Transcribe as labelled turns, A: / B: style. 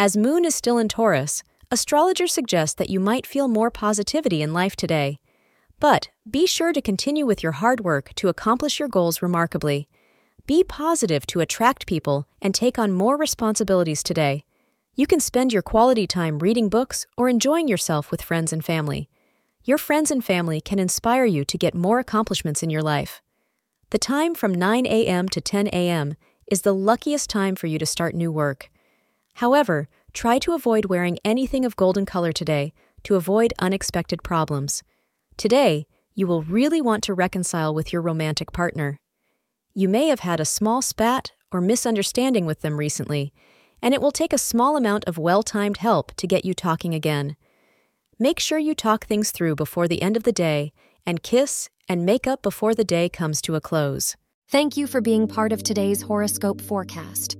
A: as Moon is still in Taurus, astrologers suggest that you might feel more positivity in life today. But be sure to continue with your hard work to accomplish your goals remarkably. Be positive to attract people and take on more responsibilities today. You can spend your quality time reading books or enjoying yourself with friends and family. Your friends and family can inspire you to get more accomplishments in your life. The time from 9 a.m. to 10 a.m. is the luckiest time for you to start new work. However, try to avoid wearing anything of golden color today to avoid unexpected problems. Today, you will really want to reconcile with your romantic partner. You may have had a small spat or misunderstanding with them recently, and it will take a small amount of well timed help to get you talking again. Make sure you talk things through before the end of the day and kiss and make up before the day comes to a close.
B: Thank you for being part of today's horoscope forecast.